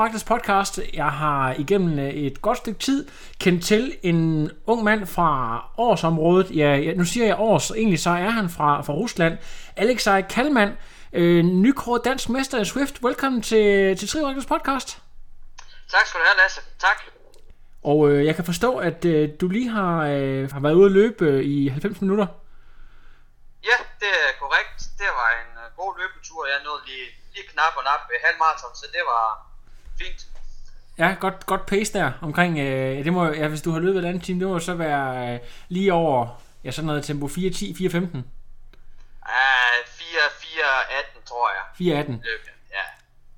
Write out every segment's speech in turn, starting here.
Trioraklets podcast. Jeg har igennem øh, et godt stykke tid kendt til en ung mand fra årsområdet. Ja, nu siger jeg års, egentlig så er han fra, fra Rusland. Alexej Kalman, øh, nykåret dansk mester i Swift. Velkommen til, til Trioraklets podcast. Tak skal du have, Lasse. Tak. Og øh, jeg kan forstå, at øh, du lige har, øh, har været ude at løbe øh, i 90 minutter. Ja, det er korrekt. Det var en uh, god løbetur. Jeg nåede lige, lige knap og nap ved halvmarathon, så det var fint. Ja, godt, godt pace der omkring, øh, det må, ja, hvis du har løbet et andet time, det må så være øh, lige over, ja, sådan noget tempo 4.10, 4.15, Uh, 4, 4, 18, tror jeg. 4.18. Løb, jeg. ja.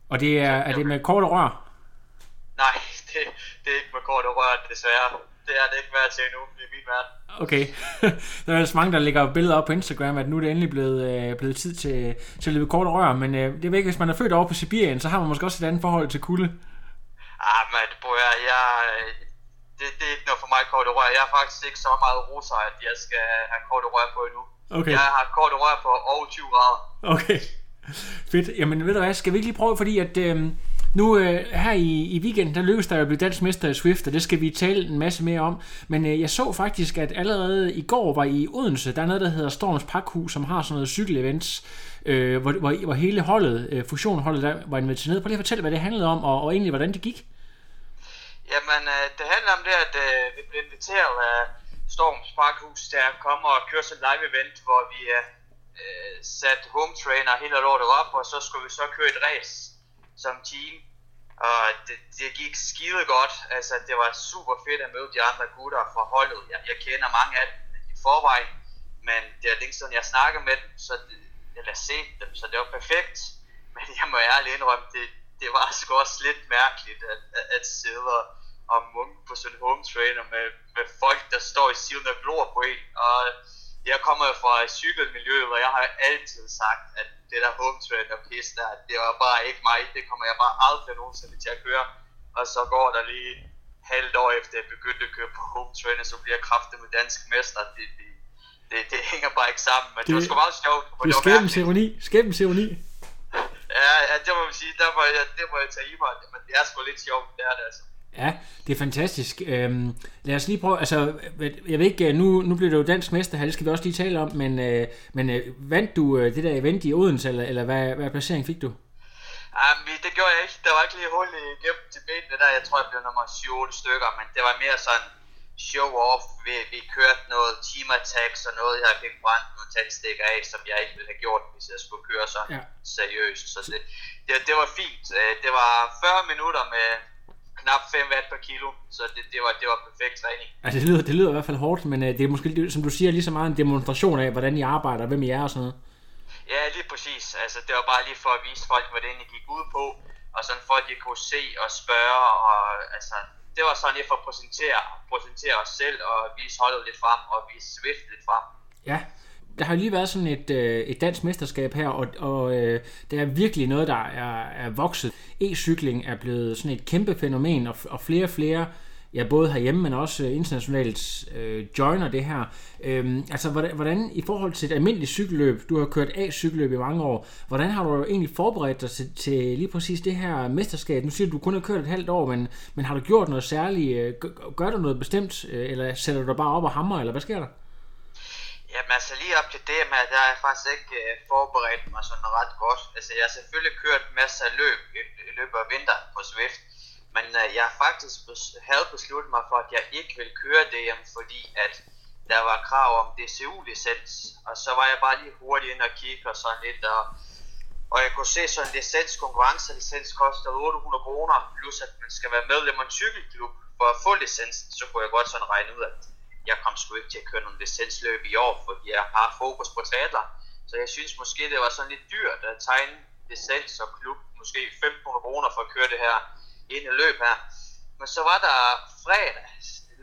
Og det er, er det med kort rør? Nej, det, det er ikke med kort og rørt, desværre. Det er det ikke værd til endnu i min verden. Okay. der er altså mange, der lægger billeder op på Instagram, at nu er det endelig blevet, øh, blevet tid til, til at løbe kort rør, men øh, det er ikke, hvis man er født over på Sibirien, så har man måske også et andet forhold til kulde. Ah, men bror, jeg, jeg, det, det er ikke noget for mig kort rør. Jeg er faktisk ikke så meget russer, at jeg skal have kort rør på endnu. Okay. Jeg har kort rør på over 20 grader. Okay. Fedt. Jamen ved du hvad, skal vi ikke lige prøve, fordi at øh, nu øh, her i, i weekenden, der lykkedes der jo at blive dansk mester i Swift, og det skal vi tale en masse mere om. Men øh, jeg så faktisk, at allerede i går var i Odense, der er noget, der hedder Storms Pakhus, som har sådan noget cykelevents, øh, hvor, hvor, hvor hele holdet, øh, fusionholdet, der var inviteret ned. Prøv lige at fortælle, hvad det handlede om, og, og egentlig, hvordan det gik. Jamen, øh, det handler om det, at øh, vi blev inviteret af Storms Parkhus til at komme og køre sådan et live event, hvor vi øh, øh, satte home trainer hele lortet op, og så skulle vi så køre et race som team. Og det, det gik skide godt. Altså, det var super fedt at møde de andre gutter fra holdet. Jeg, jeg kender mange af dem i forvejen, men det er ikke sådan, jeg snakker med dem, så det, eller set dem, så det var perfekt. Men jeg må ærligt indrømme, det, det var sgu også lidt mærkeligt at, at, at sidde og, og munke på sådan en home trainer med, med folk, der står i siden og glor på en. Og jeg kommer fra cykelmiljøet, og jeg har altid sagt, at det der home trainer pis der, det var bare ikke mig. Det kommer jeg bare aldrig nogensinde til at køre. Og så går der lige halvt år efter jeg begyndte at køre på home trainer, så bliver jeg kraftet med dansk mester. Det, det, det, det hænger bare ikke sammen, men det, det var sgu meget sjovt. Det er var skæbens ironi. Skæbens ironi. Ja, ja, det må man sige, der må jeg, det må jeg tage i mig, men det er sgu lidt sjovt, det er det altså. Ja, det er fantastisk. Øhm, lad os lige prøve, altså, jeg ved ikke, nu, nu bliver det jo dansk mester her, det skal vi også lige tale om, men, øh, men øh, vandt du øh, det der event i Odense, eller, eller hvad, hvad placering fik du? Um, det gjorde jeg ikke. Der var ikke lige hul igennem til benene der. Jeg tror, jeg blev nummer 7 stykker, men det var mere sådan show-off. Vi, vi kørte noget team attacks og noget, jeg fik brændt nogle tændstikker af, som jeg ikke ville have gjort, hvis jeg skulle køre så Ja. ja. seriøst. Så det, det, det var fint. Øh, Det var 40 minutter med knap 5 watt per kilo, så det, det, var, det var perfekt træning. Altså, det lyder, det lyder i hvert fald hårdt, men øh, det er måske, som du siger, lige så meget en demonstration af, hvordan I arbejder, hvem I er og sådan noget. Ja, lige præcis. Altså, det var bare lige for at vise folk, hvad det egentlig gik ud på, og sådan folk de kunne se og spørge, og altså, det var sådan lige for at præsentere, præsentere os selv, og vise holdet lidt frem, og vise Swift lidt frem. Ja, der har lige været sådan et, øh, et dansk mesterskab her, og, og øh, det er virkelig noget, der er, er vokset. E-cykling er blevet sådan et kæmpe fænomen, og, og flere og flere, ja både herhjemme, men også øh, internationalt, øh, joiner det her. Øhm, altså, hvordan, hvordan i forhold til et almindeligt cykelløb, du har kørt A-cykelløb i mange år, hvordan har du egentlig forberedt dig til, til lige præcis det her mesterskab? Nu siger du, du kun har kørt et halvt år, men, men har du gjort noget særligt? Øh, gør, gør du noget bestemt, øh, eller sætter du dig bare op og hammer, eller hvad sker der? Jamen altså lige op til det med, der har jeg faktisk ikke øh, forberedt mig sådan ret godt. Altså jeg har selvfølgelig kørt masser af løb i, i løbet af vinteren på Swift, men øh, jeg har faktisk bes- havde besluttet mig for, at jeg ikke vil køre DM, fordi at der var krav om DCU-licens, og så var jeg bare lige hurtigt ind og kigge og sådan lidt, og, og jeg kunne se sådan en licens, konkurrencelicens koster 800 kroner, plus at man skal være medlem af en cykelklub for at få licensen, så kunne jeg godt sådan regne ud, at jeg kom sgu ikke til at køre nogle licensløb i år, fordi jeg har fokus på teater. Så jeg synes måske, det var sådan lidt dyrt at tegne licens og klub, måske 1500 kroner for at køre det her ind i løb her. Men så var der fredag,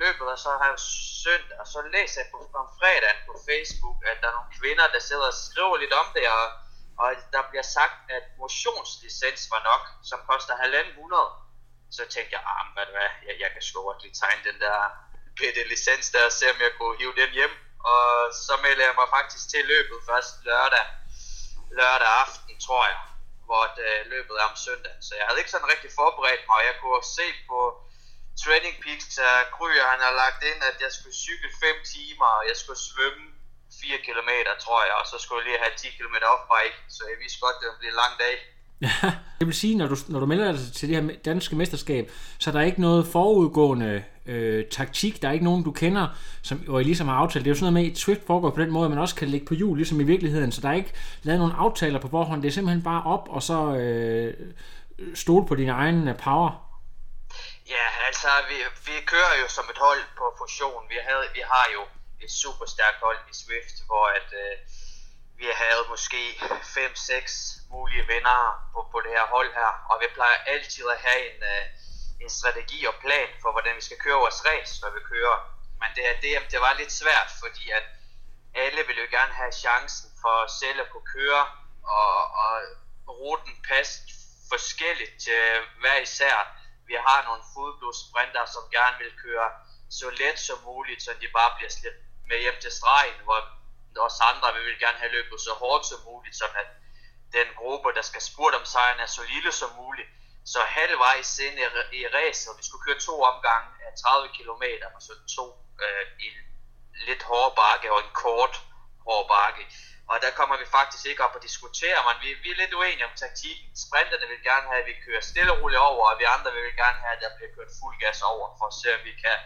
løbet og så har jeg søndag, og så læser jeg på, om fredagen på Facebook, at der er nogle kvinder, der sidder og skriver lidt om det, og, og der bliver sagt, at motionslicens var nok, som koster 1.500. Så tænkte jeg, ah, hvad, hvad, jeg, jeg kan sgu godt lige tegne den der bitte licens der, og se om jeg kunne hive den hjem. Og så melder jeg mig faktisk til løbet først lørdag, lørdag aften, tror jeg, hvor det, øh, løbet er om søndag. Så jeg havde ikke sådan rigtig forberedt mig, og jeg kunne se på Training Peaks, der Kryer han har lagt ind, at jeg skulle cykle 5 timer, og jeg skulle svømme 4 km, tror jeg, og så skulle jeg lige have 10 km off-bike, så jeg vidste godt, det ville blive en lang dag. Ja, det vil sige, når du, når du melder dig til det her danske mesterskab, så er der ikke noget forudgående øh, taktik, der er ikke nogen, du kender, som, hvor I ligesom har aftalt. Det er jo sådan noget med, at Swift foregår på den måde, at man også kan lægge på jul, ligesom i virkeligheden, så der er ikke lavet nogen aftaler på forhånd. Det er simpelthen bare op, og så øh, stole på din egen øh, power. Ja, altså, vi, vi kører jo som et hold på fusion. Vi, havde, vi har jo et super stærkt hold i Swift, hvor at, øh, vi havde måske 5-6 mulige vinder på, på det her hold her, og vi plejer altid at have en, øh, en strategi og plan for, hvordan vi skal køre vores race, når vi kører. Men det her DM, det var lidt svært, fordi at alle ville jo gerne have chancen for selv at kunne køre, og, og ruten passede forskelligt til hver især. Vi har nogle fodboldsprinter, som gerne vil køre så let som muligt, så de bare bliver slæbt med hjem til stregen, hvor os andre vi vil gerne have løbet så hårdt som muligt, så at den gruppe, der skal spurte om sejren, er så lille som muligt. Så halvvejs ind i, i racet, vi skulle køre to omgange af 30 km, og så to øh, i en lidt hård bakke og en kort hård bakke. Og der kommer vi faktisk ikke op og diskutere, men vi, vi er lidt uenige om taktikken. Sprinterne vil gerne have, at vi kører stille og roligt over, og vi andre vil gerne have, at der bliver kørt fuld gas over, for at se, om vi kan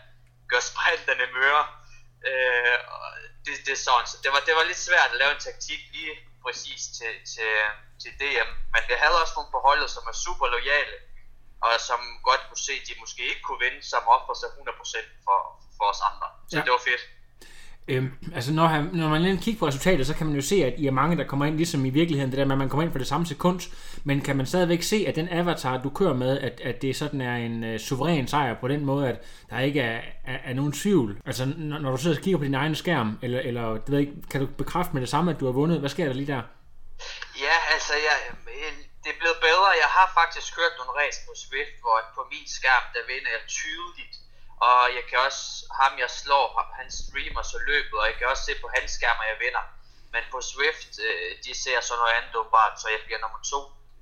gøre sprinterne møre. Øh, det, det er sådan, så det var, det var lidt svært at lave en taktik lige præcis til, til, til DM, men det havde også nogle på holdet, som er super lojale, og som godt kunne se, at de måske ikke kunne vinde, som offer sig 100% for, for os andre. Så ja. det var fedt. Øhm, altså når, han, når man lige kigger på resultatet, så kan man jo se, at I er mange, der kommer ind ligesom i virkeligheden, det der med, at man kommer ind for det samme sekund, men kan man stadigvæk se, at den avatar, du kører med, at, at det sådan er en uh, suveræn sejr på den måde, at der ikke er, er, er nogen tvivl? Altså når, når du sidder og kigger på din egen skærm, eller, eller det ved ikke, kan du bekræfte med det samme, at du har vundet? Hvad sker der lige der? Ja, altså jeg, øh, det er blevet bedre. Jeg har faktisk kørt nogle race på Swift, hvor på min skærm, der vinder jeg tydeligt og jeg kan også, ham jeg slår, han streamer så løbet, og jeg kan også se på hans skærm, at jeg vinder. Men på Swift, øh, de ser så noget andet åbenbart, så jeg bliver nummer to.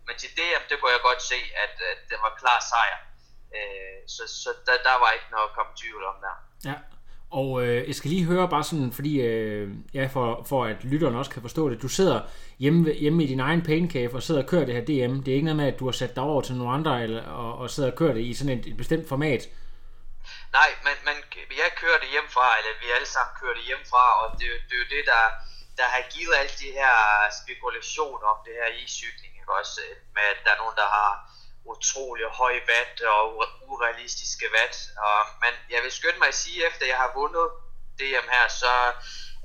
Men til DM, det kunne jeg godt se, at, at det var klar sejr. Øh, så så der, der var ikke noget at komme tvivl om der. Ja, og øh, jeg skal lige høre bare sådan, fordi øh, ja, for, for at lytterne også kan forstå det, du sidder hjemme, hjemme i din egen paincave og sidder og kører det her DM. Det er ikke noget med, at du har sat dig over til nogle andre eller, og, og sidder og kører det i sådan et, et bestemt format. Nej, men, men jeg kørte hjemmefra, eller vi alle sammen kørte hjemmefra, og det, det er jo det, der, der har givet alle de her spekulationer om det her i cykling, ikke også? Med at der er nogen, der har utrolig høj watt og urealistiske watt. Og, men jeg vil skynde mig at sige, efter jeg har vundet DM her, så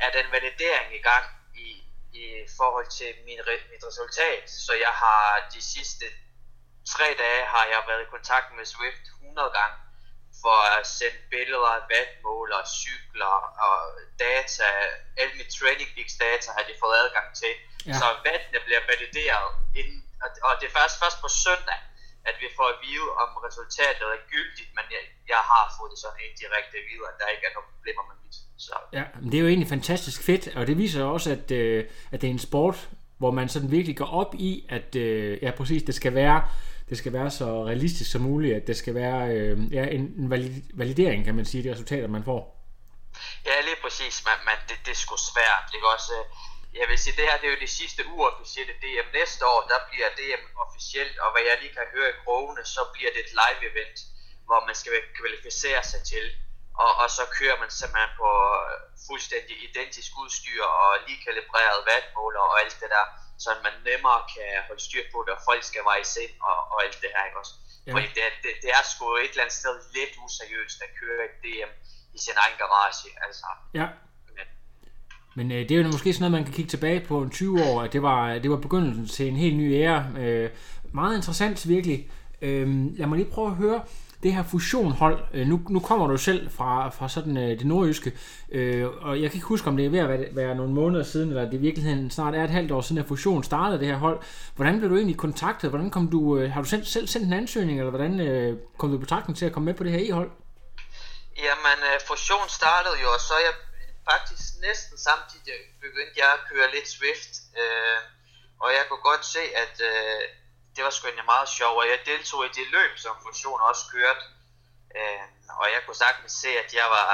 er den validering i gang i, i forhold til min, mit resultat. Så jeg har de sidste tre dage har jeg været i kontakt med Swift 100 gange for at sende billeder af vatmåler, cykler og data, alle mit training peaks data har de fået adgang til. Ja. Så vattene bliver valideret inden, og det er først, først på søndag, at vi får at vide, om resultatet er gyldigt, men jeg, jeg har fået det sådan helt direkte at vide, at der ikke er nogen problemer med mit. Så. Ja, men det er jo egentlig fantastisk fedt, og det viser også, at, øh, at det er en sport, hvor man sådan virkelig går op i, at øh, ja, præcis, det skal være det skal være så realistisk som muligt, at det skal være øh, ja, en, en validering, kan man sige, de resultater, man får. Ja, lige præcis. præcis, men, det, det er sgu svært. Ikke? også, øh, jeg vil sige, det her det er jo det sidste uofficielle DM. Næste år, der bliver DM officielt, og hvad jeg lige kan høre i krogene, så bliver det et live-event, hvor man skal kvalificere sig til. Og, og så kører man simpelthen på fuldstændig identisk udstyr og lige kalibreret vandmåler og alt det der, så man nemmere kan holde styr på det, og folk skal veje ind og, og alt det her, ikke også? Ja. Fordi det, det, det, er sgu et eller andet sted lidt useriøst at køre et DM i sin egen garage, altså. Ja. Men øh, det er jo måske sådan noget, man kan kigge tilbage på en 20 år, at det var, det var begyndelsen til en helt ny ære. Øh, meget interessant virkelig. Øh, lad mig lige prøve at høre det her fusionhold. Øh, nu, nu kommer du selv fra, fra sådan øh, det nordjyske, øh, og jeg kan ikke huske, om det er ved at være, være nogle måneder siden, eller det i virkeligheden snart er et halvt år siden, at fusion startede det her hold. Hvordan blev du egentlig kontaktet? Hvordan kom du, øh, har du selv, selv sendt en ansøgning, eller hvordan øh, kom du i betragtning til at komme med på det her e-hold? Jamen, øh, fusion startede jo, og så er jeg faktisk næsten samtidig begyndte jeg at køre lidt Swift, øh, og jeg kunne godt se, at øh, det var sgu egentlig meget sjovt, og jeg deltog i det løb, som Fusion også kørte, øh, og jeg kunne sagtens se, at jeg var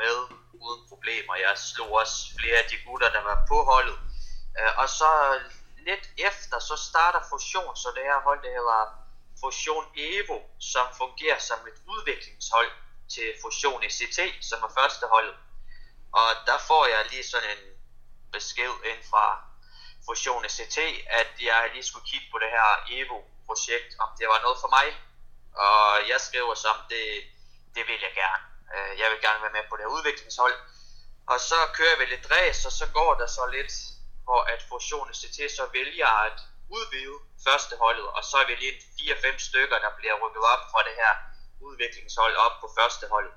med uden problemer. Jeg slog også flere af de gutter, der var på holdet, øh, og så lidt efter, så starter Fusion, så det her hold, det hedder Fusion Evo, som fungerer som et udviklingshold til Fusion ECT, som er første hold. Og der får jeg lige sådan en besked ind fra Fusion CT, at jeg lige skulle kigge på det her Evo-projekt, om det var noget for mig. Og jeg skriver som, det, det vil jeg gerne. Øh, jeg vil gerne være med på det her udviklingshold. Og så kører vi lidt ræs, og så går der så lidt, hvor at Fusion CT så vælger at udvide førsteholdet, og så er vi lige 4-5 stykker, der bliver rykket op fra det her udviklingshold op på første hold.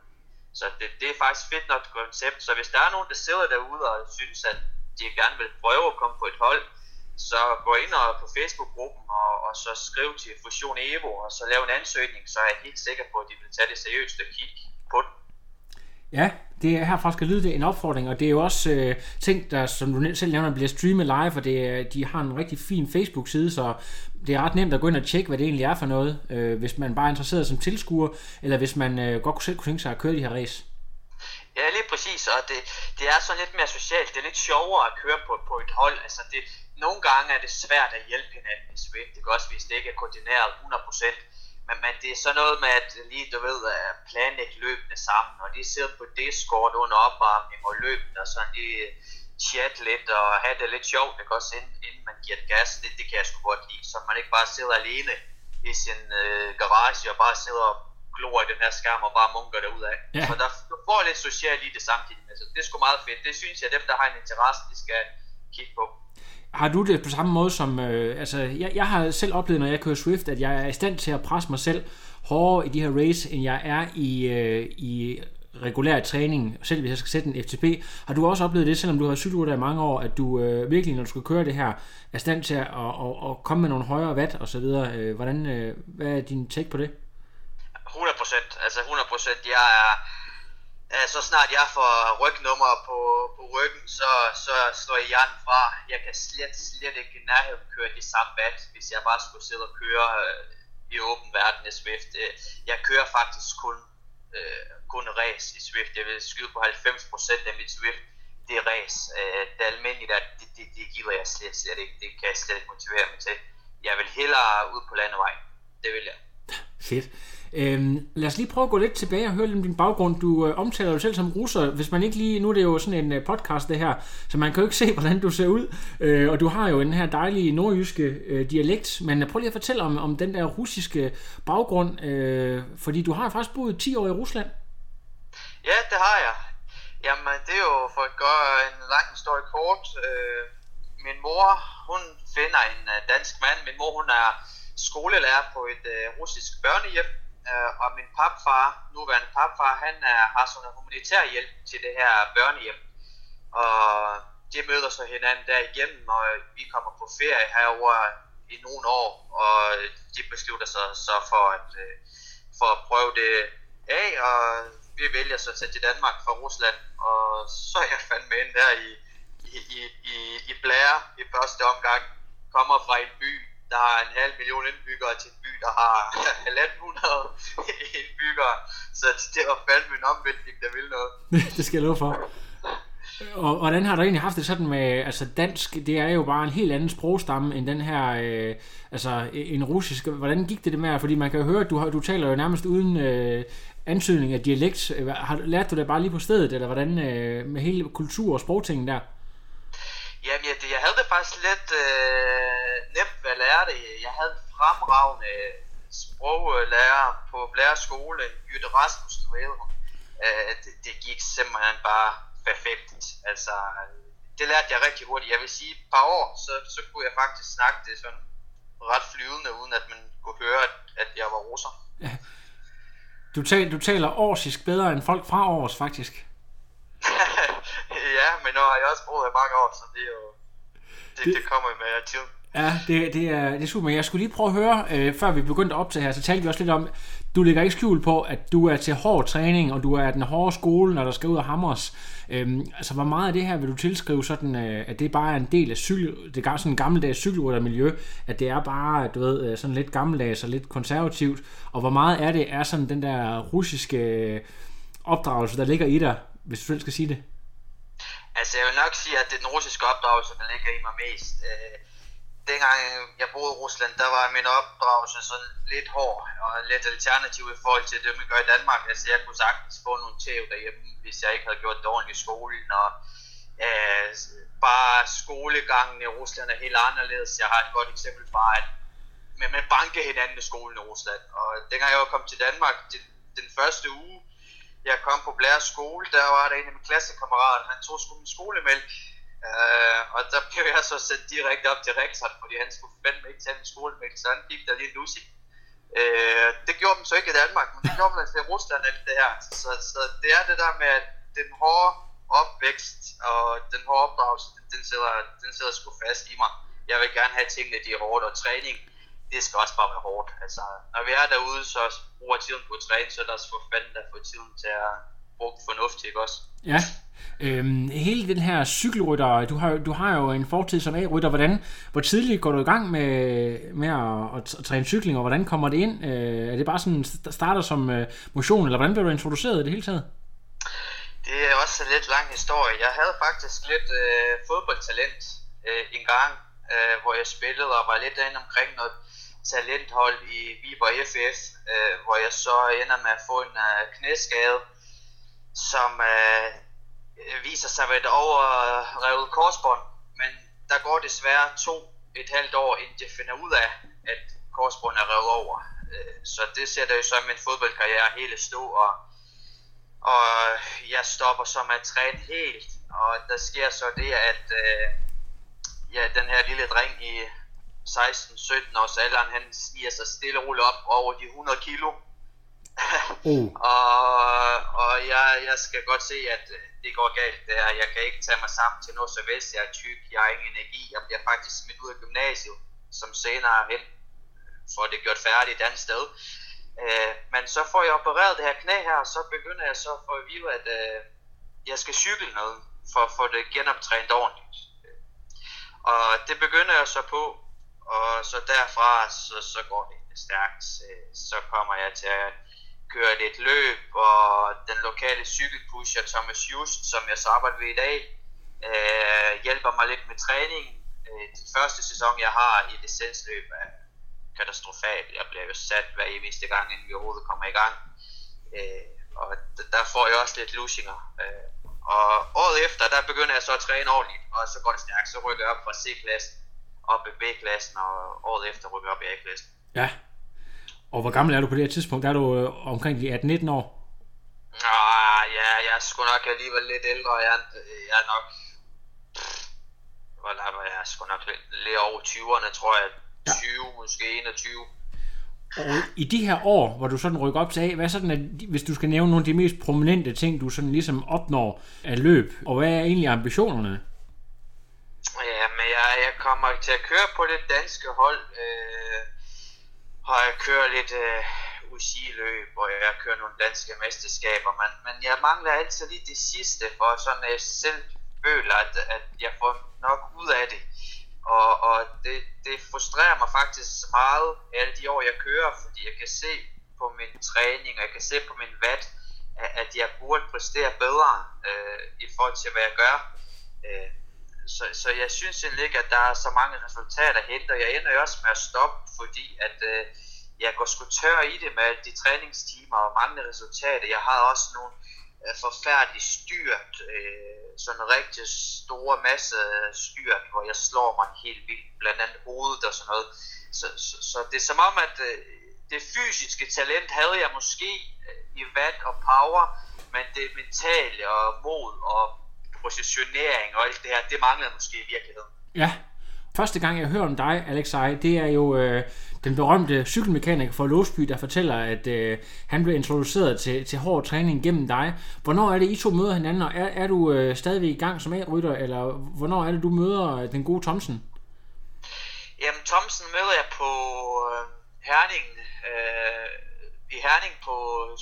Så det, det er faktisk fedt nok koncept. Så hvis der er nogen, der sidder derude og synes, at de gerne vil prøve at komme på et hold, så gå ind og på Facebook-gruppen og, og så skriv til Fusion Evo og så lav en ansøgning, så er jeg helt sikker på, at de vil tage det seriøst og kigge på den. Ja, det er herfra skal lyde det en opfordring, og det er jo også øh, ting, der, som du selv nævner, bliver streamet live, og det, de har en rigtig fin Facebook-side, så det er ret nemt at gå ind og tjekke, hvad det egentlig er for noget, øh, hvis man bare er interesseret som tilskuer, eller hvis man øh, godt selv kunne tænke sig at køre de her race. Ja, lige præcis, og det, det er sådan lidt mere socialt. Det er lidt sjovere at køre på, på et hold. Altså det, nogle gange er det svært at hjælpe hinanden i Swift. Det kan også, hvis det ikke er koordineret 100%. Men, men det er sådan noget med at lige, du ved, at planlægge løbende sammen, og de sidder på Discord under opvarmning og løbende, og sådan lige øh, chat lidt og have det lidt sjovt, ikke også, inden, inden man giver den gas. Det, det kan jeg sgu godt lide, så man ikke bare sidder alene i sin øh, garage og bare sidder og glor i den her skærm og bare munker det ud af. Ja. Så der, får lidt socialt i det samtidig med, så det er sgu meget fedt. Det synes jeg, dem der har en interesse, de skal kigge på. Har du det på samme måde som, øh, altså jeg, jeg har selv oplevet, når jeg kører Swift, at jeg er i stand til at presse mig selv hårdere i de her race, end jeg er i, øh, i regulær træning, selv hvis jeg skal sætte en FTP. Har du også oplevet det, selvom du har cyklet der i mange år, at du øh, virkelig, når du skal køre det her, er stand til at, at, at, komme med nogle højere watt og så videre. Øh, hvordan, øh, hvad er din take på det? 100 procent, altså 100 procent. Jeg er, øh, så snart jeg får rygnummer på, på ryggen, så, så slår jeg hjernen fra. Jeg kan slet, slet ikke nærheden køre de samme bat, hvis jeg bare skulle sidde og køre øh, i åben verden i Swift. Øh, jeg kører faktisk kun, øh, kun race i Swift. Jeg vil skyde på 90% af mit Swift. Det er race. Øh, det almindelige der, det, det, det giver jeg slet, slet ikke. Det kan jeg slet ikke motivere mig til. Jeg vil hellere ud på landevejen. Det vil jeg. Fedt. Øhm, lad os lige prøve at gå lidt tilbage og høre lidt om din baggrund. Du øh, omtaler dig selv som russer. Hvis man ikke lige... Nu er det jo sådan en øh, podcast, det her, så man kan jo ikke se, hvordan du ser ud. Øh, og du har jo den her dejlige nordjyske øh, dialekt. Men øh, prøv lige at fortælle om, om den der russiske baggrund. Øh, fordi du har faktisk boet 10 år i Rusland. Ja, det har jeg. Jamen, det er jo for at gøre en lang historie kort. Øh, min mor, hun finder en øh, dansk mand. Min mor, hun er skolelærer på et øh, russisk børnehjem øh, og min papfar, nuværende papfar, han er, har sådan en humanitær hjælp til det her børnehjem. Og de møder så hinanden der igennem, og vi kommer på ferie herover i nogle år, og de beslutter sig så for at, øh, for at prøve det af, og vi vælger så at tage til Danmark fra Rusland, og så er jeg fandme ind der i, i, i, i, i Blære i første omgang, kommer fra en by, der har en halv million indbyggere til en by, der har 1.500 indbyggere. Så det var fandme en omvæltning, der ville noget. det skal jeg love for. Og hvordan har du egentlig haft det sådan med, altså dansk, det er jo bare en helt anden sprogstamme end den her, øh, altså øh, en russisk. Hvordan gik det det med, fordi man kan jo høre, at du, har, du taler jo nærmest uden øh, ansøgning af dialekt. Har, lærte du det bare lige på stedet, eller hvordan øh, med hele kultur- og sprogtingen der? Jamen, jeg, jeg havde det faktisk lidt øh, nemt ved at lære det. Jeg havde en fremragende sproglærer på Blære skole, Jytte Rasmussen, ved øh, det, det gik simpelthen bare perfekt. Altså, det lærte jeg rigtig hurtigt. Jeg vil sige, et par år, så, så kunne jeg faktisk snakke det sådan ret flyvende, uden at man kunne høre, at, at jeg var russer. Ja. Du, tal, du taler årsisk bedre end folk fra års, faktisk ja, men nu har jeg også boet her mange år, så det er jo... Det, det, det kommer med tiden. Ja, det, det, er, det er super. Jeg skulle lige prøve at høre, øh, før vi begyndte at optage her, så talte vi også lidt om, du lægger ikke skjul på, at du er til hård træning, og du er den hårde skole, når der skal ud og hamres. Øhm, altså, hvor meget af det her vil du tilskrive sådan, øh, at det bare er en del af cykel, det er sådan en gammeldags cykelryttermiljø, at det er bare, du ved, øh, sådan lidt gammeldags og lidt konservativt, og hvor meget af det er sådan den der russiske øh, opdragelse, der ligger i dig, hvis du selv skal sige det? Altså, jeg vil nok sige, at det er den russiske opdragelse, der ligger i mig mest. Øh, dengang øh, jeg boede i Rusland, der var min opdragelse sådan lidt hård og lidt alternativ i forhold til det, man gør i Danmark. Altså jeg kunne sagtens få nogle tæv derhjemme, hvis jeg ikke havde gjort det ordentligt i skolen. Og øh, bare skolegangen i Rusland er helt anderledes. Jeg har et godt eksempel fra, at men man banker hinanden i skolen i Rusland. Og dengang jeg var kommet til Danmark, det, den første uge, jeg kom på Blære skole, der var der en af mine klassekammerater, han tog sgu min skolemælk, øh, og der blev jeg så sendt direkte op til rektoren, fordi han skulle fandme ikke tage min skolemælk, så han gik der lige lussig. Øh, det gjorde dem så ikke i Danmark, men det gjorde man altså i Rusland alt det her. Så, så det er det der med, at den hårde opvækst og den hårde opdragelse, den sidder, den sidder sgu fast i mig. Jeg vil gerne have tingene, de er hårdt, og træning, det skal også bare være hårdt. Altså, når vi er derude, så bruger tiden på at træne, så er der også for fanden, der får tiden til at bruge fornuftigt, ikke også? Ja. Øhm, hele den her cykelrytter, du har, du har jo en fortid som A-rytter. Hvordan, hvor tidligt går du i gang med, med at, at, træne cykling, og hvordan kommer det ind? Øh, er det bare sådan, starter som øh, motion, eller hvordan bliver du introduceret i det hele taget? Det er også en lidt lang historie. Jeg havde faktisk lidt øh, fodboldtalent øh, en gang, øh, hvor jeg spillede og var lidt inde omkring noget talenthold i Viborg FF, øh, hvor jeg så ender med at få en øh, knæskade, som øh, viser sig ved et overrevet korsbånd, men der går desværre to et halvt år, inden jeg finder ud af, at korsbåndet er revet over. Øh, så det sætter jo så min fodboldkarriere hele stå, og, og jeg stopper så med at træne helt, og der sker så det, at øh, ja, den her lille dreng i 16-17 års alderen, han sniger sig stille og op over de 100 kilo. uh. og og jeg, jeg skal godt se, at øh, det går galt der. Jeg kan ikke tage mig sammen til noget så vest. Jeg er tyk, jeg har ingen energi. Jeg bliver faktisk smidt ud af gymnasiet, som senere hen får det gjort færdigt et andet sted. Øh, men så får jeg opereret det her knæ her, og så begynder jeg så for at vide, at øh, jeg skal cykle noget, for at få det genoptrænet ordentligt. Og det begynder jeg så på, og så derfra, så, så går det stærkt. Så kommer jeg til at køre lidt løb, og den lokale cykelpusher Thomas Just, som jeg så arbejder ved i dag, øh, hjælper mig lidt med træningen. Øh, den første sæson, jeg har i licensløb, er katastrofalt. Jeg bliver jo sat hver eneste gang, inden vi overhovedet kommer i gang. Øh, og der får jeg også lidt lusinger. Øh, og året efter, der begynder jeg så at træne ordentligt, og så går det stærkt. Så rykker jeg op fra C-klassen op i B-klassen, og året efter rykker jeg op i A-klassen. Ja, og hvor gammel er du på det her tidspunkt? Er du øh, omkring de 18-19 år? Ah, ja, jeg er sgu nok alligevel lidt ældre. Jeg, jeg er nok... Hvor var jeg? er sgu nok lidt, lidt over 20'erne, tror jeg. 20, ja. måske 21. Og i de her år, hvor du sådan rykker op til A, hvad er sådan, at, hvis du skal nævne nogle af de mest prominente ting, du sådan ligesom opnår af løb, og hvad er egentlig ambitionerne? Ja, jeg, til at køre på det danske hold. Øh, og jeg kører lidt øh, UCI-løb, og jeg kører nogle danske mesterskaber, men, men jeg mangler altid lige det sidste, for sådan at jeg selv føler, at, at jeg får nok ud af det. Og, og det, det frustrerer mig faktisk meget alle de år, jeg kører, fordi jeg kan se på min træning, og jeg kan se på min vat, at, at jeg burde præstere bedre øh, i forhold til, hvad jeg gør. Øh, så, så jeg synes egentlig ikke, at der er så mange resultater at hente, og jeg ender jo også med at stoppe, fordi at øh, jeg går sgu tør i det med de træningstimer og mange resultater. Jeg har også nogle øh, forfærdeligt styrt, øh, sådan en rigtig store masse styrt, hvor jeg slår mig helt vildt, blandt andet hovedet og sådan noget. Så, så, så det er som om, at øh, det fysiske talent havde jeg måske øh, i vat og power, men det mentale og mod og positionering og alt det her, det manglede måske i virkeligheden. Ja. Første gang jeg hører om dig, Alexej, det er jo øh, den berømte cykelmekaniker fra Låsby, der fortæller, at øh, han blev introduceret til, til hård træning gennem dig. Hvornår er det, I to møder hinanden, og er, er du øh, stadigvæk i gang som A-rytter, eller hvornår er det, du møder øh, den gode Thomsen? Jamen, Thomsen møder jeg på øh, Herning, øh, i Herning på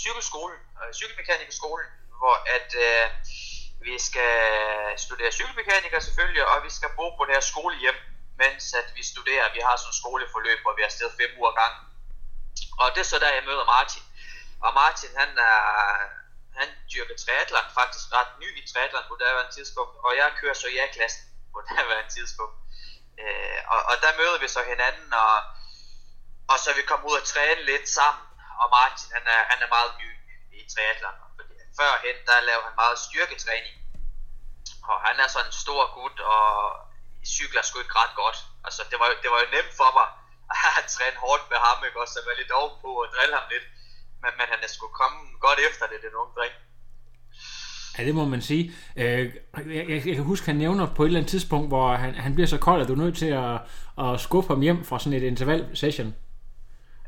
cykelskolen, øh, cykelmekanikerskolen, hvor at øh, vi skal studere cykelmekaniker selvfølgelig, og vi skal bo på det her skolehjem, mens at vi studerer. Vi har sådan et skoleforløb, hvor vi er afsted fem uger gang. Og det er så der, jeg møder Martin. Og Martin, han er, han dyrker triathlon, faktisk ret ny i triathlon på daværende tidspunkt, og jeg kører så i A-klassen på daværende tidspunkt. Øh, og, og der møder vi så hinanden, og, og så vi kom ud og træne lidt sammen, og Martin, han er, han er meget ny i triathlon. for førhen, der laver han meget styrketræning, og han er sådan en stor gut, og cykler sgu ikke ret godt. Altså, det var, det var jo nemt for mig at træne hårdt med ham, ikke? og så være lidt ovenpå og drille ham lidt. Men, men han er sgu komme godt efter det, den unge dreng. Ja, det må man sige. Øh, jeg, jeg, jeg kan huske, han nævner på et eller andet tidspunkt, hvor han, han bliver så kold, at du er nødt til at, at skubbe ham hjem fra sådan et interval-session.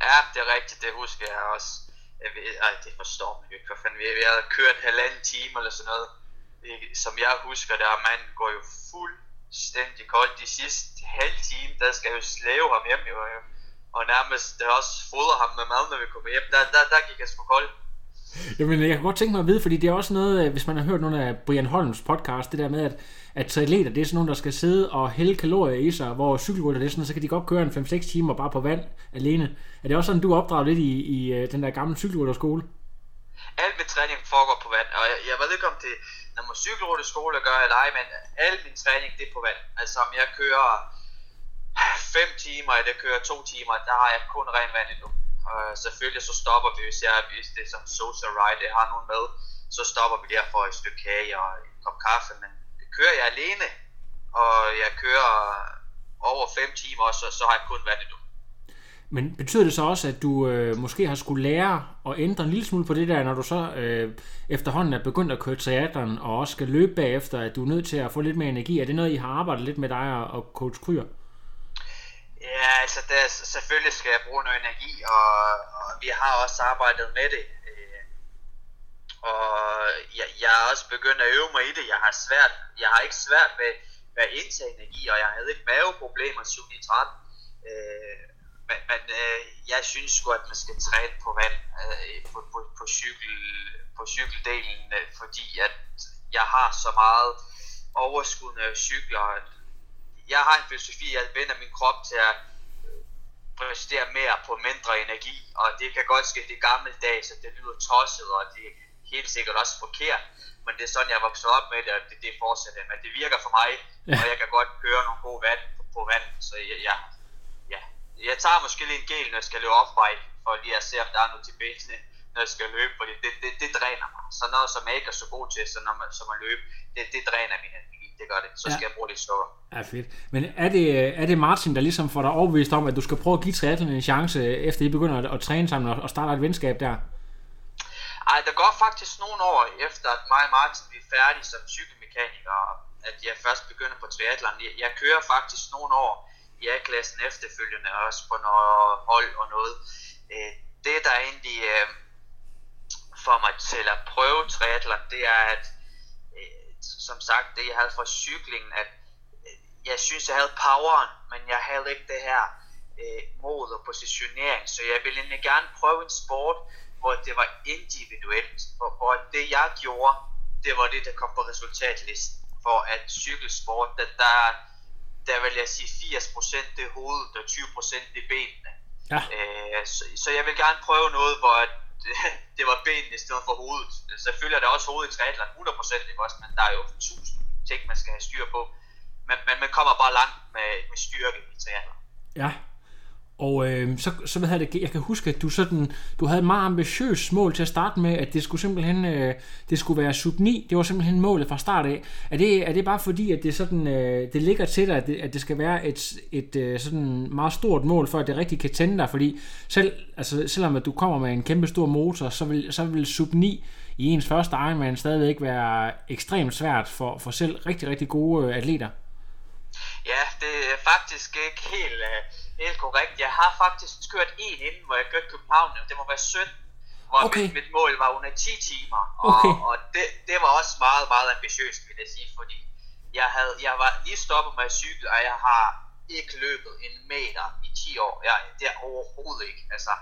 Ja, det er rigtigt, det husker jeg også. Ej, det forstår man jo ikke, hvad fanden vi, vi har kørt halvanden time eller sådan noget. Som jeg husker det, og manden går jo fuldstændig koldt. De sidste halv time, der skal jeg jo slæve ham hjem, jo, og nærmest der også fodre ham med mad, når vi kommer hjem. Der, der, der gik jeg sgu kold. Jamen, jeg kan godt tænke mig at vide, fordi det er også noget, øh, hvis man har hørt nogle af Brian Holms podcast, det der med, at, at triatleter, det er sådan nogle, der skal sidde og hælde kalorier i sig, hvor cykelrytter, det er sådan, så kan de godt køre en 5-6 timer bare på vand alene. Er det også sådan, du opdrager lidt i, i øh, den der gamle cykelrytterskole? Al min træning foregår på vand, og jeg, jeg ved ikke om det, når man cykelrytterskole gør eller ej, men al min træning, det er på vand. Altså om jeg kører 5 timer, eller jeg kører 2 timer, der har jeg kun ren vand endnu. Og selvfølgelig så stopper vi, hvis, jeg, hvis det er som social ride, jeg har nogen med, så stopper vi der for et stykke kage og en kop kaffe, men kører jeg alene, og jeg kører over 5 timer, så, så har jeg kun vand endnu. Men betyder det så også, at du øh, måske har skulle lære at ændre en lille smule på det der, når du så øh, efterhånden er begyndt at køre triathlon og også skal løbe bagefter, at du er nødt til at få lidt mere energi? Er det noget, I har arbejdet lidt med dig og coach Kryer? Ja, altså der, selvfølgelig skal jeg bruge noget energi, og, og vi har også arbejdet med det. Og jeg, jeg er også begyndt at øve mig i det. Jeg har svært, jeg har ikke svært ved, ved at indtage energi, og jeg havde ikke maveproblemer 7 i 13. Øh, men men øh, jeg synes sgu, at man skal træne på vand øh, på, på, på, cykel, på cykeldelen, øh, fordi at jeg har så meget overskudende cykler, jeg har en filosofi, at jeg vender min krop til at øh, præstere mere på mindre energi, og det kan godt ske, det er gammeldags, så det lyder tosset, og det helt sikkert også forkert, men det er sådan, jeg er vokset op med det, og det, det fortsætter, men det virker for mig, ja. og jeg kan godt køre nogle gode vand på, på vand, så jeg, jeg, ja, jeg tager måske lige en gel, når jeg skal løbe off for lige at se, om der er noget til benene, når jeg skal løbe, fordi det, det, det dræner mig. Så noget, som jeg ikke er så god til, så når man, som at løbe, det, det dræner min energi det gør det. Så skal ja. jeg bruge lidt sukker. Ja, fedt. Men er det, er det Martin, der ligesom får dig overbevist om, at du skal prøve at give triathlon en chance, efter I begynder at, at træne sammen og, og starter et venskab der? Ej, der går faktisk nogle år efter, at mig og Martin er færdige som cykelmekaniker, at jeg først begynder på triathlon. Jeg, jeg kører faktisk nogle år i A-klassen efterfølgende, også på noget hold og noget. Øh, det, der egentlig øh, får mig til at prøve triathlon, det er, at øh, som sagt, det jeg havde fra cyklingen, at øh, jeg synes, jeg havde poweren, men jeg havde ikke det her øh, mod og positionering, så jeg ville egentlig gerne prøve en sport, hvor det var individuelt, og, og det jeg gjorde, det var det, der kom på resultatlisten, for at cykelsport, der, der, der vil jeg sige 80% det er hovedet, og 20% det er benene. Ja. Øh, så, så jeg vil gerne prøve noget, hvor det, det var benene i stedet for hovedet. Selvfølgelig er der også hovedet i triathlon 100% ikke også, men der er jo tusind ting, man skal have styr på. Men, men man kommer bare langt med, med styrke i triathlon. Ja. Og øh, så, så hvad det, jeg kan huske, at du sådan, du havde et meget ambitiøst mål til at starte med, at det skulle simpelthen, øh, det skulle være sub 9, det var simpelthen målet fra start af. Er det, er det bare fordi, at det sådan, øh, det ligger til dig, at det, at det skal være et, et øh, sådan meget stort mål, for at det rigtig kan tænde dig? Fordi selv, altså, selvom at du kommer med en kæmpe stor motor, så vil, så vil sub 9 i ens første Ironman stadigvæk være ekstremt svært for, for selv rigtig, rigtig gode øh, atleter. Ja, det er faktisk ikke helt, uh, helt korrekt. Jeg har faktisk kørt en inden, hvor jeg kørte København, og det må være 17, hvor Okay. mit, mit mål var under 10 timer. Og, Okay. og det, det var også meget, meget ambitiøst, vil jeg sige, fordi jeg, havde, jeg var lige stoppet med at cykle, og jeg har ikke løbet en meter i 10 år. Jeg, det er overhovedet ikke. Altså.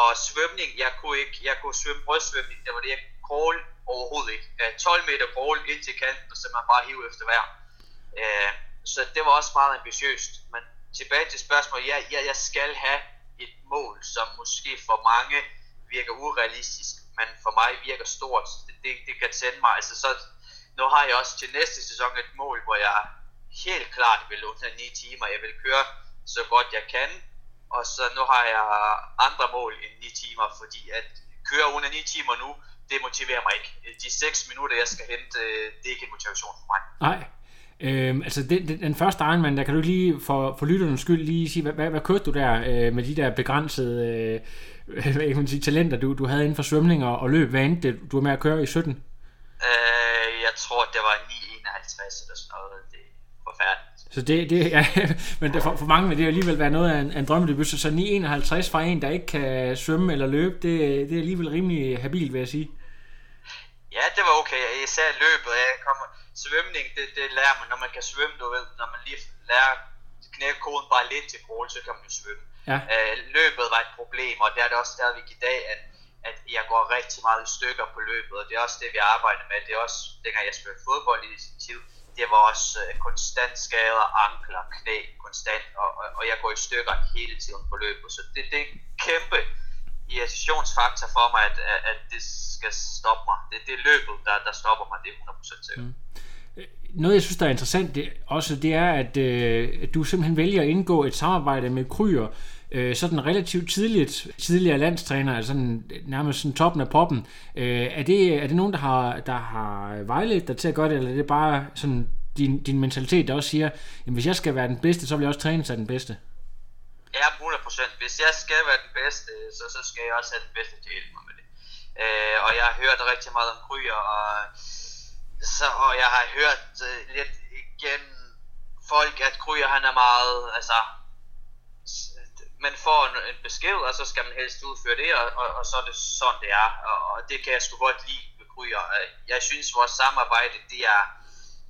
Og svømning, jeg kunne ikke, jeg kunne svømme brystsvømning, det var det, jeg crawl overhovedet ikke. Øh, 12 meter crawl ind til kanten, og så man bare hive efter hver. Øh, så det var også meget ambitiøst. Men tilbage til spørgsmålet, ja, ja, jeg skal have et mål, som måske for mange virker urealistisk, men for mig virker stort. Det, det, det kan tænde mig. Altså, så, nu har jeg også til næste sæson et mål, hvor jeg helt klart vil under 9 timer. Jeg vil køre så godt jeg kan, og så nu har jeg andre mål end 9 timer, fordi at køre under 9 timer nu, det motiverer mig ikke. De 6 minutter, jeg skal hente, det er ikke en motivation for mig. Nej. Øhm, altså den, den, den første Ironman, der kan du lige for, for lytternes skyld lige sige, hvad, hvad, hvad kørte du der øh, med de der begrænsede øh, hvad kan man sige, talenter, du, du havde inden for svømning og, og løb? Hvad endte det, du var med at køre i 17? Øh, jeg tror, det var 9,51 eller sådan noget. Det er forfærdeligt. Så det, det ja, men det, for, for mange vil det alligevel være noget af en, af en drømmedebut, så så 9,51 fra en, der ikke kan svømme eller løbe, det, det er alligevel rimelig habil, vil jeg sige. Ja, det var okay. Især løbet. Jeg kommer, svømning, det, det lærer man, når man kan svømme, du ved. Når man lige lærer knække koden bare lidt til crawl, så kan man jo svømme. Ja. Øh, løbet var et problem, og det er det også stadigvæk i dag, at, at jeg går rigtig meget i stykker på løbet, og det er også det, vi arbejder med. Det er også, dengang jeg spillede fodbold i sin tid, det var også øh, konstant skader, ankler, knæ, konstant, og, og, og jeg går i stykker hele tiden på løbet. Så det, det er en kæmpe irritationsfaktor for mig, at, at, at det skal stoppe mig. Det, det er løbet, der, der stopper mig, det er 100% sikkert. Mm. Øh, noget, jeg synes, der er interessant det, også, det er, at øh, du simpelthen vælger at indgå et samarbejde med Kryer, øh, sådan relativt tidligt, tidligere landstræner, altså sådan, øh, nærmest sådan toppen af poppen. Øh, er, det, er det nogen, der har, der har vejledt dig til at gøre det, eller er det bare sådan din, din mentalitet, der også siger, jamen, hvis jeg skal være den bedste, så vil jeg også træne sig den bedste? Ja, 100%. Hvis jeg skal være den bedste, så, så skal jeg også have den bedste til at hjælpe mig med det. Øh, og jeg har hørt rigtig meget om kryer, og, så, og jeg har hørt øh, lidt igennem folk, at Kryger han er meget, altså, man får en, en besked, og så skal man helst udføre det, og, og, og så er det sådan, det er. Og, og det kan jeg sgu godt lide med Kryger. Øh, jeg synes, vores samarbejde, det er,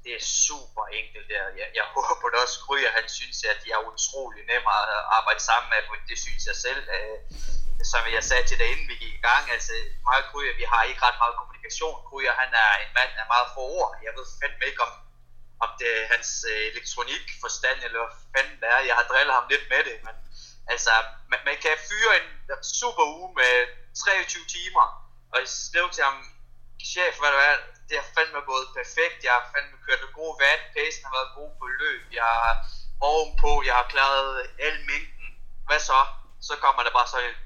det er super enkelt der. Jeg, jeg håber da også, Kryger, han synes, at de er utrolig nemme at arbejde sammen med, for det synes jeg selv. Øh, som jeg sagde til dig, inden vi gik i gang, altså mig og Kryger, vi har ikke ret meget kommunikation. Kryger, han er en mand af meget få ord. Jeg ved fandme ikke, om, om det er hans øh, elektronikforstand, eller hvad fanden det er. Jeg har drillet ham lidt med det, men altså, man, man kan fyre en super uge med 23 timer, og jeg skrev til ham, chef, hvad du er, det har fandme gået perfekt, jeg har fandme kørt en gode vand, pacen har været god på løb, jeg har ovenpå, jeg har klaret al mængden, hvad så? Så kommer der bare sådan en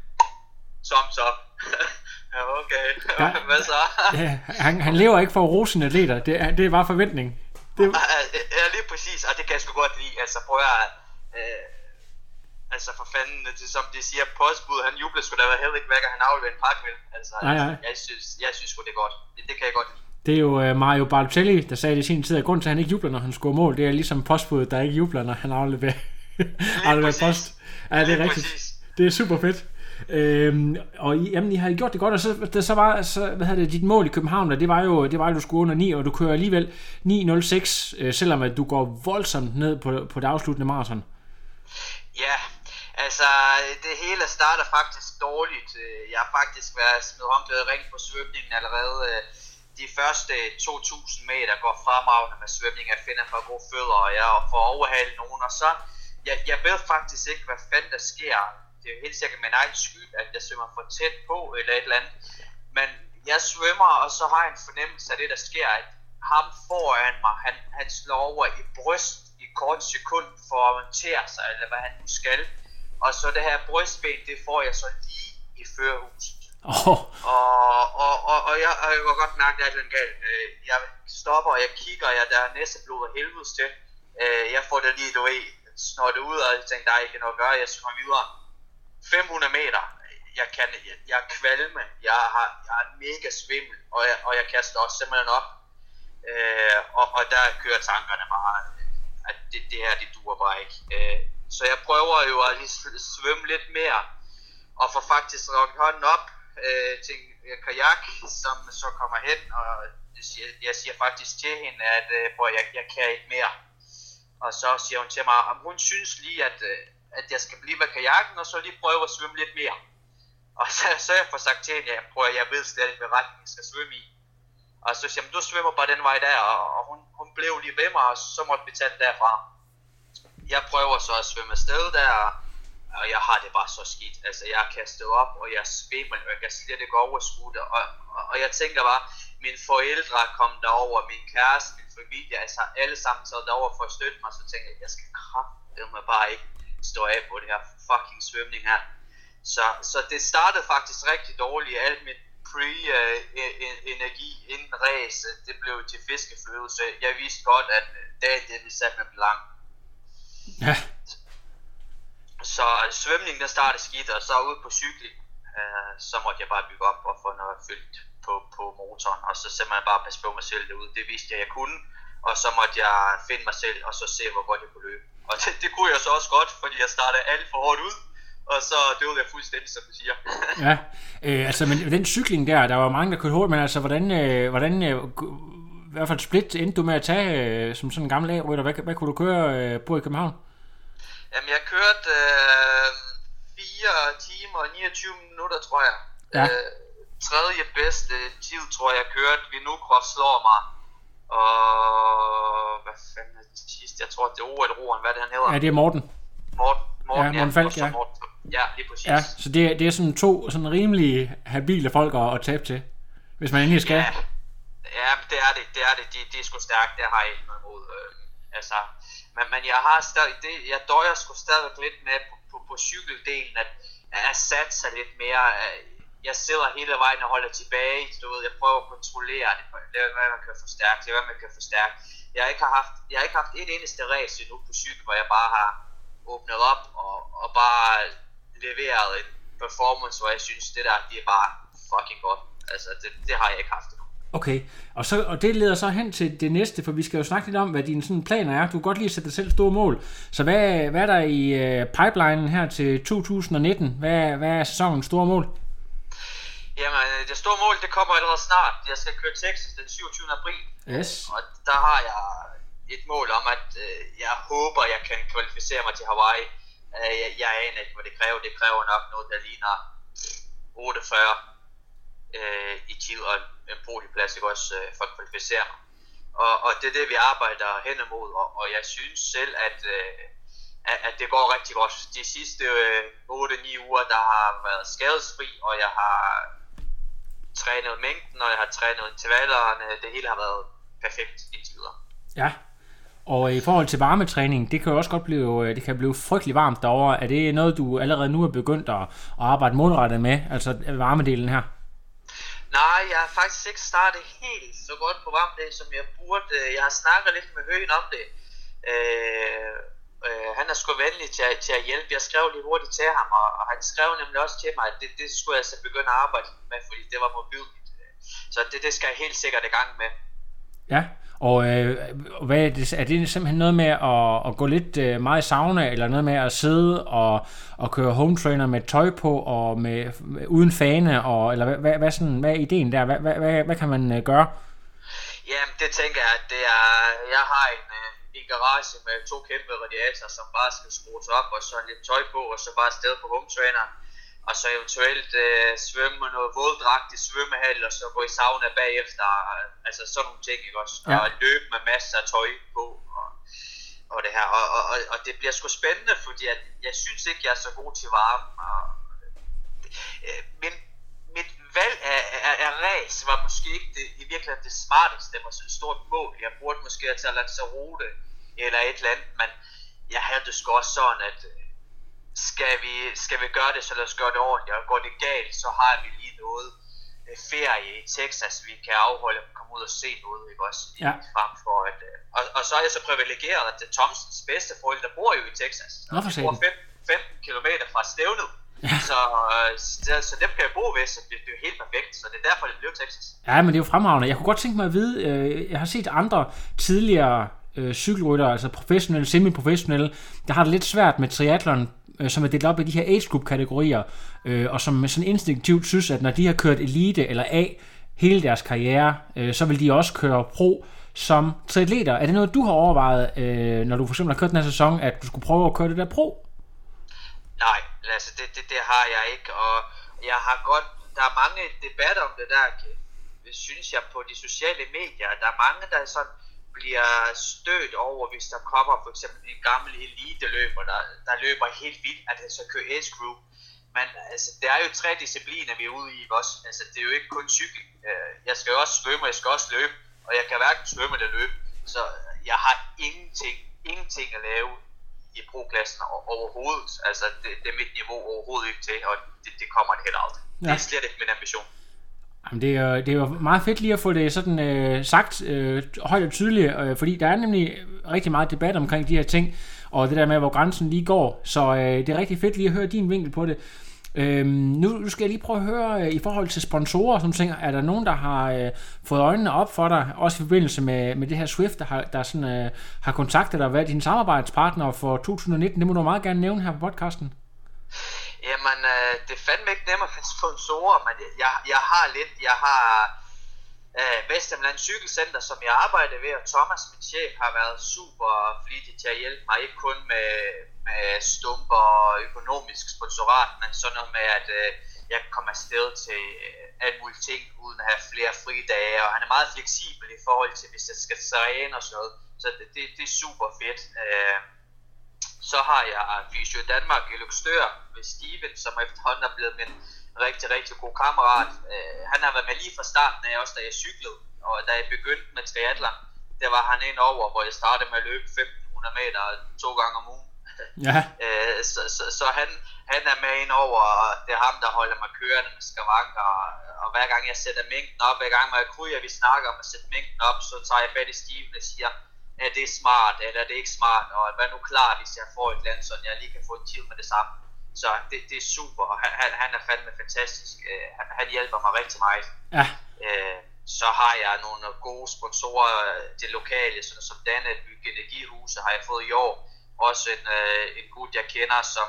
thumbs up. okay, Ja. hvad så? Ja, han, han lever ikke for rosen atleter, det er, det er bare forventning. Det, Ja, lige præcis, og det kan jeg sgu godt lide, altså prøv at øh, Altså for fanden, det, som de siger, postbud, han jubler sgu da heller ikke væk, og han afleverer en pakke, vel? Altså, Nej, nej. jeg synes, jeg synes sgu det er godt. Det, det kan jeg godt lide. det er jo uh, Mario Balotelli, der sagde det i sin tid, at grunden til, at han ikke jubler, når han scorer mål, det er ligesom postbuddet, der ikke jubler, når han afleverer, afleverer post. Ja, det er rigtigt. præcis. Det er super fedt. Øhm, og I, jamen, I har gjort det godt, og så, det, så var så, hvad hedder det, dit mål i København, og det var jo, det var at du skulle under 9, og du kører alligevel 9.06, øh, selvom at du går voldsomt ned på, på det afsluttende maraton. Ja, altså det hele starter faktisk dårligt. Jeg har faktisk været smidt håndklædet ring på svømningen allerede. Øh, de første 2.000 meter går fremragende med svømning. Jeg finder for gode fødder, og jeg får overhalet nogen. Og så, jeg, jeg ved faktisk ikke, hvad fanden der sker. Det er jo helt sikkert min egen skyld, at jeg svømmer for tæt på eller et eller andet. Men jeg svømmer, og så har jeg en fornemmelse af det, der sker, at ham foran mig, han, han slår over i bryst i kort sekund for at orientere sig, eller hvad han nu skal. Og så det her brystben, det får jeg så lige i førerhuset. Oh, Og, og, og, og, jeg, og jeg kan godt mærke, at det er galt. Øh, Jeg stopper, og jeg kigger, og jeg der er næste blod af helvedes til. Øh, Jeg får det lige, du ved, snortet ud, og jeg tænkte, der er ikke noget at gøre, jeg svømmer videre. 500 meter, jeg kan, jeg, jeg er kvalme, jeg har, jeg er mega svimmel, og jeg, og jeg kaster også simpelthen op. Øh, og, og der kører tankerne bare, at det, det her, det duer bare ikke. Øh, så jeg prøver jo at lige svømme lidt mere, og får faktisk rakt hånden op øh, til en øh, kajak, som så kommer hen, og jeg siger, jeg siger faktisk til hende, at øh, jeg, jeg kan ikke mere. Og så siger hun til mig, om hun synes lige, at, øh, at jeg skal blive med kajakken, og så lige prøve at svømme lidt mere. Og så, så jeg får sagt til hende, at prøv, jeg ved slet ikke, hvad retning jeg skal svømme i. Og så siger du svømmer bare den vej der, og, og hun, hun blev lige ved mig, og så måtte vi tage den derfra. Jeg prøver så at svømme afsted der, og jeg har det bare så skidt. Altså, jeg er kastet op, og jeg svimmer, og jeg kan slet ikke overskue det. Og, og, og jeg tænker bare, mine forældre kom derover, min kæreste, min familie, altså alle sammen taget derover for at støtte mig, så tænker jeg, jeg skal kraftedeme bare ikke stå af på det her fucking svømning her. Så, så det startede faktisk rigtig dårligt. Alt mit pre-energi inden race, det blev til fiskefløde, så jeg vidste godt, at dagen det vi satte med blank. ja. Så svømningen der startede skidt, og så ude på cykling, øh, så måtte jeg bare bygge op og få noget fyldt på, på motoren, og så simpelthen bare passe på mig selv derude. Det vidste jeg, jeg kunne, og så måtte jeg finde mig selv, og så se, hvor godt jeg kunne løbe. Og det, det kunne jeg så også godt, fordi jeg startede alt for hårdt ud, og så døde jeg fuldstændig, som du siger. Ja, øh, altså men den cykling der, der var mange, der kørte hurtigt, men altså hvordan, øh, hvordan øh, i hvert fald split endte du med at tage øh, som sådan en gammel A-rytter? Hvad, hvad kunne du køre øh, på i København? Jamen, jeg kørte øh, 4 timer og 29 minutter, tror jeg. Ja. Øh, tredje bedste tid, tror jeg, jeg kørte. Vinugros slår mig. Og hvad fanden er det sidste? Jeg tror, det er eller Roen, hvad det han hedder. Ja, det er Morten. Morten, Morten, Ja, Morten Falk, ja. Morten. Ja, lige præcis. Ja, så det, er- det er sådan to sådan rimelig habile folk at, at tabe til, hvis man endelig skal. Ja, ja det er det, det er det. De, de er sgu stærkt, det har jeg ikke noget imod. Øh, altså, men, men jeg har stadig, det, jeg døjer sgu stadig lidt med på, på, på cykeldelen, at jeg satser lidt mere. øh, jeg sidder hele vejen og holder tilbage, du ved, jeg prøver at kontrollere det, det er, hvad man kan forstærke, det er, hvad man kan forstærke. Jeg har ikke haft, jeg har ikke haft et eneste race endnu på cykel, hvor jeg bare har åbnet op og, og bare leveret en performance, hvor jeg synes, det der, det er bare fucking godt. Altså, det, det har jeg ikke haft endnu. Okay, og, så, og det leder så hen til det næste, for vi skal jo snakke lidt om, hvad dine sådan planer er. Du kan godt lige sætte dig selv store mål. Så hvad, hvad er der i øh, pipelinen her til 2019? Hvad, hvad er sæsonens store mål? Jamen, øh, det store mål, det kommer allerede snart. Jeg skal køre Texas den 27. april. Yes. Og der har jeg et mål om, at øh, jeg håber, jeg kan kvalificere mig til Hawaii. Øh, jeg, jeg aner ikke, hvad det kræver. Det kræver nok noget, der ligner 48 øh, i tid og en podieplads, ikke også, øh, for at kvalificere mig. Og, og det er det, vi arbejder hen imod, og, og jeg synes selv, at, øh, at, at det går rigtig godt. De sidste øh, 8-9 uger, der har været skadesfri, og jeg har trænet mængden, og jeg har trænet intervallerne. Det hele har været perfekt indtil videre. Ja. Og i forhold til varmetræning, det kan jo også godt blive, øh, det kan blive frygtelig varmt derovre. Er det noget, du allerede nu er begyndt at, at arbejde målrettet med, altså varmedelen her? Nej, jeg har faktisk ikke startet helt så godt på varmdag, som jeg burde. Jeg har snakket lidt med Høgen om det. Øh, øh, han er sgu venlig til, til at hjælpe. Jeg skrev lige hurtigt til ham, og, og han skrev nemlig også til mig, at det, det skulle jeg så begynde at arbejde med, fordi det var mobilt. Så det, det skal jeg helt sikkert i gang med. Ja, og øh, hvad er, det, er det simpelthen noget med at, at gå lidt øh, meget i sauna, eller noget med at sidde og, og køre home trainer med tøj på, og med, med uden fane, og, eller hvad, hvad, hvad, sådan, hvad er ideen der? Hvad, hvad, hvad, hvad kan man øh, gøre? Jamen, det tænker jeg, at det er, jeg har en, øh, en garage med to kæmpe radiatorer, som bare skal skrues op, og så lidt tøj på, og så bare afsted på home trainer. Og så eventuelt øh, svømme med noget våddragt i svømmehal, og så gå i sauna bagefter. Altså sådan nogle ting, ikke også? Ja. Og løbe med masser af tøj på, og, og det her. Og, og, og, og det bliver sgu spændende, fordi at jeg synes ikke, jeg er så god til varme. Og, øh, min, mit valg af, af, af race var måske ikke det, i virkeligheden det smarteste. Det var så et stort mål. Jeg burde måske have taget Lanzarote eller et eller andet, men jeg havde det sgu også sådan, at øh, skal vi, skal vi gøre det, så lad os gøre det ordentligt. Og går det galt, så har vi lige noget øh, ferie i Texas, vi kan afholde og komme ud og se noget, ikke også? Ja. Frem for at, øh, og, og, så er jeg så privilegeret, at Thompsons bedste forældre bor jo i Texas. Nå, for bor satan. 5, 15 km fra stævnet. Ja. Så, øh, så, så dem kan jeg bo ved, så det, det er jo helt perfekt. Så det er derfor, det blev Texas. Ja, men det er jo fremragende. Jeg kunne godt tænke mig at vide, øh, jeg har set andre tidligere øh, cykelryttere, altså professionelle, semi-professionelle, der har det lidt svært med triathlon, øh, som er delt op i de her age group kategorier, øh, og som sådan instinktivt synes, at når de har kørt elite eller A hele deres karriere, øh, så vil de også køre pro som triatleter. Er det noget, du har overvejet, øh, når du for eksempel har kørt den her sæson, at du skulle prøve at køre det der pro? Nej, altså det, det, det har jeg ikke, og jeg har godt, der er mange debatter om det der, synes jeg, på de sociale medier. Der er mange, der sådan bliver stødt over, hvis der kommer for eksempel en gammel elite-løber, der, der løber helt vildt, at han så kører age group. Men altså, det er jo tre discipliner, vi er ude i også. Altså, det er jo ikke kun cykel. Øh, Jeg skal jo også svømme, jeg skal også løbe, og jeg kan hverken svømme eller løbe. Så jeg har ingenting, ingenting at lave i pro-klassen overhovedet. Altså, det, det er mit niveau overhovedet ikke til, og det, det kommer det heller aldrig. Ja. Det er slet ikke min ambition. Jamen, det, er, det er jo meget fedt lige at få det sådan øh, sagt øh, højt og tydeligt, øh, fordi der er nemlig rigtig meget debat omkring de her ting, og det der med, hvor grænsen lige går. Så øh, det er rigtig fedt lige at høre din vinkel på det. Øhm, nu, nu skal jeg lige prøve at høre, øh, i forhold til sponsorer, som tænker, er der nogen, der har øh, fået øjnene op for dig, også i forbindelse med, med det her Swift, der har, der sådan, øh, har kontaktet dig og været din samarbejdspartner for 2019? Det må du meget gerne nævne her på podcasten. Jamen, øh, det er fandme ikke nemmere finde sponsorer, men jeg, jeg har lidt, jeg har øh, Vestemland Cykelcenter, som jeg arbejder ved, og Thomas, min chef, har været super flittig til at hjælpe mig, ikke kun med, med stumper og økonomisk sponsorat, men sådan noget med, at øh, jeg kan komme afsted til øh, alt muligt ting, uden at have flere fridage, og han er meget fleksibel i forhold til, hvis jeg skal træne og sådan noget, så det, det, det er super fedt. Øh, så har jeg Fysio Danmark i Luxdør ved Steven, som efterhånden er blevet min rigtig, rigtig god kammerat. Øh, han har været med lige fra starten af, også da jeg cyklede, og da jeg begyndte med triathlon, der var han ind over, hvor jeg startede med at løbe 1500 meter to gange om ugen. Ja. Øh, så, så, så han, han er med ind over, og det er ham, der holder mig kørende med skavanker, og, og hver gang jeg sætter mængden op, hver gang jeg kryger, vi snakker om at sætte mængden op, så tager jeg fat i Steven og siger, er det smart, eller er det ikke smart, og hvad nu klar, hvis jeg får et land, så jeg lige kan få en tid med det samme. Så det, det er super, og han, han- er fandme fantastisk. Øh, Han, han hjælper mig rigtig meget. Ja. Øh, så har jeg nogle gode sponsorer til lokale, sådan som Danne Bygge Energihuse har jeg fået i år. Også en, øh, en gut, jeg kender, som,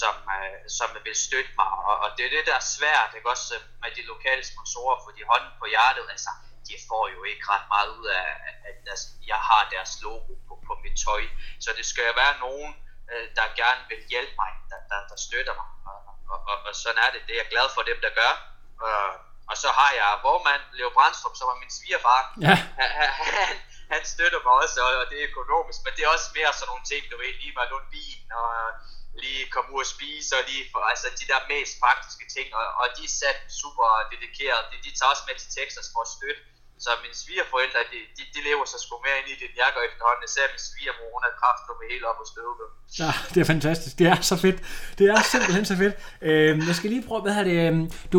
som, øh, som vil støtte mig. Og, og det er det, der er svært, ikke? også med de lokale sponsorer, for de hånden på hjertet, altså, de får jo ikke ret meget ud af, at deres, jeg har deres logo på, på mit tøj. Så det skal jo være nogen, øh, der gerne vil hjælpe mig, der, der, der støtter mig. Og, og, og, og sådan er det. Det er jeg glad for dem, der gør. Og, og så har jeg vormand Leo Brandstrup, som er min svigerfar. Ja. Han, han, han støtter mig også, og det er økonomisk, men det er også mere sådan nogle ting, du ved, lige med låne bilen, og lige komme ud og spise, og lige for, altså de der mest praktiske ting, og, og de er sat super dedikeret, de, de tager også med til Texas for at støtte, så mine svigerforældre, de, de, de lever så sgu mere ind i det, end jeg gør efterhånden, især min svigermor, hun er med helt op og støvet. Ja, det er fantastisk. Det er så fedt. Det er simpelthen så fedt. Øh, jeg skal lige prøve, hvad her det... Øhm, du,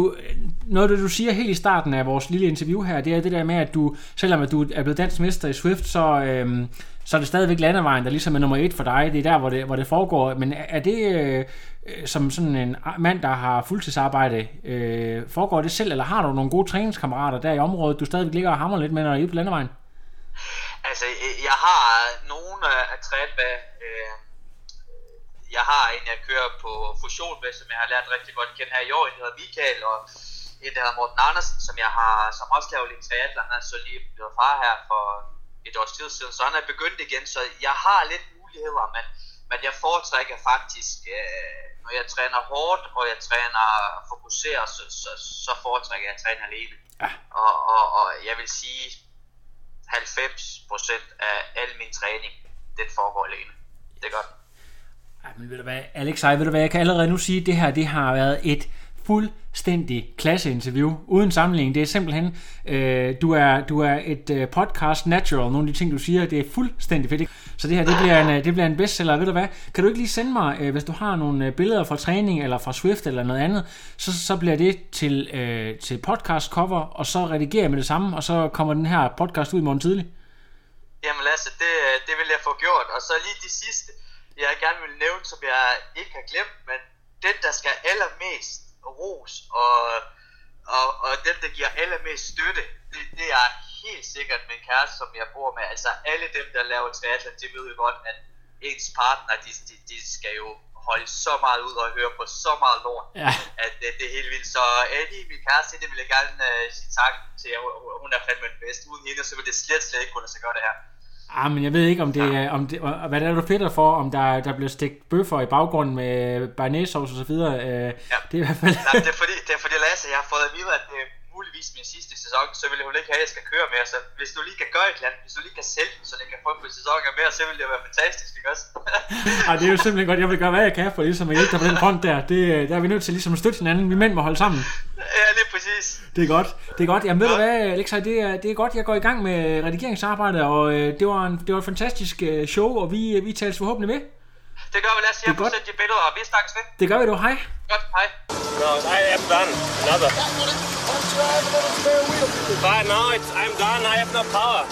noget, du, du siger helt i starten af vores lille interview her, det er det der med, at du, selvom at du er blevet dansk mester i Swift, så, øhm, så er det stadigvæk landevejen, der ligesom er nummer et for dig. Det er der, hvor det, hvor det foregår. Men er det øh, øh, som sådan en mand, der har fuldtidsarbejde, øh, foregår det selv, eller har du nogle gode træningskammerater der i området, du stadigvæk ligger og hammer lidt med, når du er ude på landevejen? Altså, øh, jeg har nogen øh, at træne med. Jeg har en, jeg kører på fusion med, som jeg har lært rigtig godt at kende her i år. En der hedder Michael, og en der hedder Morten Andersen, som jeg har, som også laver lidt triathlon. Han er så lige blevet far her for et års tid siden, så han er begyndt igen. Så jeg har lidt muligheder, men, men jeg foretrækker faktisk, øh, når jeg træner hårdt, og jeg træner fokuseret, så, så, så foretrækker jeg at træne alene. Ja. Og, og, og jeg vil sige, 90% af al min træning, den foregår alene. Det er godt. Ej, men ved du hvad, Alex, ej, ved du hvad, jeg kan allerede nu sige, at det her det har været et fuldstændig klasseinterview, uden sammenligning. Det er simpelthen, øh, du, er, du er et øh, podcast natural, nogle af de ting, du siger, det er fuldstændig fedt. Så det her, det bliver en, øh, det bliver en bestseller, ved du hvad? Kan du ikke lige sende mig, øh, hvis du har nogle øh, billeder fra træning, eller fra Swift, eller noget andet, så, så bliver det til, øh, til podcast cover, og så redigerer jeg med det samme, og så kommer den her podcast ud i morgen tidlig. Jamen Lasse, det, øh, det vil jeg få gjort. Og så lige de sidste, jeg gerne vil nævne, som jeg ikke har glemt, men den, der skal allermest ros, og, og, og den, der giver allermest støtte, det, det er helt sikkert min kæreste, som jeg bor med. Altså alle dem, der laver triathlon, de ved jo godt, at ens partner, de, de, de skal jo holde så meget ud og høre på så meget lort, Ja. at det, det er helt vildt. Så Eddie, min kæreste, det vil jeg gerne uh, sige tak til. Hun- Hun er fandme den bedste. Uden hende, så vil det slet, slet ikke kunne lade sig gøre det her. Ah, men jeg ved ikke, om det er, om det, hvad er det, du fedter for, om der, der bliver stegt bøffer i baggrunden med bearnaisesauce og så videre. Øh, Ja. Det er i hvert fald... Nej, det er fordi, det er fordi Lasse, jeg har fået at vide, at det er muligvis min sidste sæson, så vil hun ikke have, at jeg skal køre mere. Så hvis du lige kan gøre et eller andet, hvis du lige kan sælge den, så det kan få på sæsoner mere, så vil det være fantastisk, ikke også? Ej, det er jo simpelthen godt. Jeg vil gøre, hvad jeg kan for ligesom at hjælpe dig på den front der. Det, øh, der er vi nødt til ligesom at støtte hinanden. Vi mænd må holde sammen. ja, lige præcis. Det er godt. Det er godt. Jamen ved du hvad, Alexej, det er, det er godt. Jeg går i gang med redigeringsarbejdet, og øh, det, var en, det var et fantastisk øh, show, og vi, vi tales forhåbentlig ved. Det gør vi. Det er Jeg får godt. sendt de billeder, og vi snakkes ved. Det gør vi du. Hej. Godt, hej. No, I am done. Another. But no, it's, I'm done. I have no power.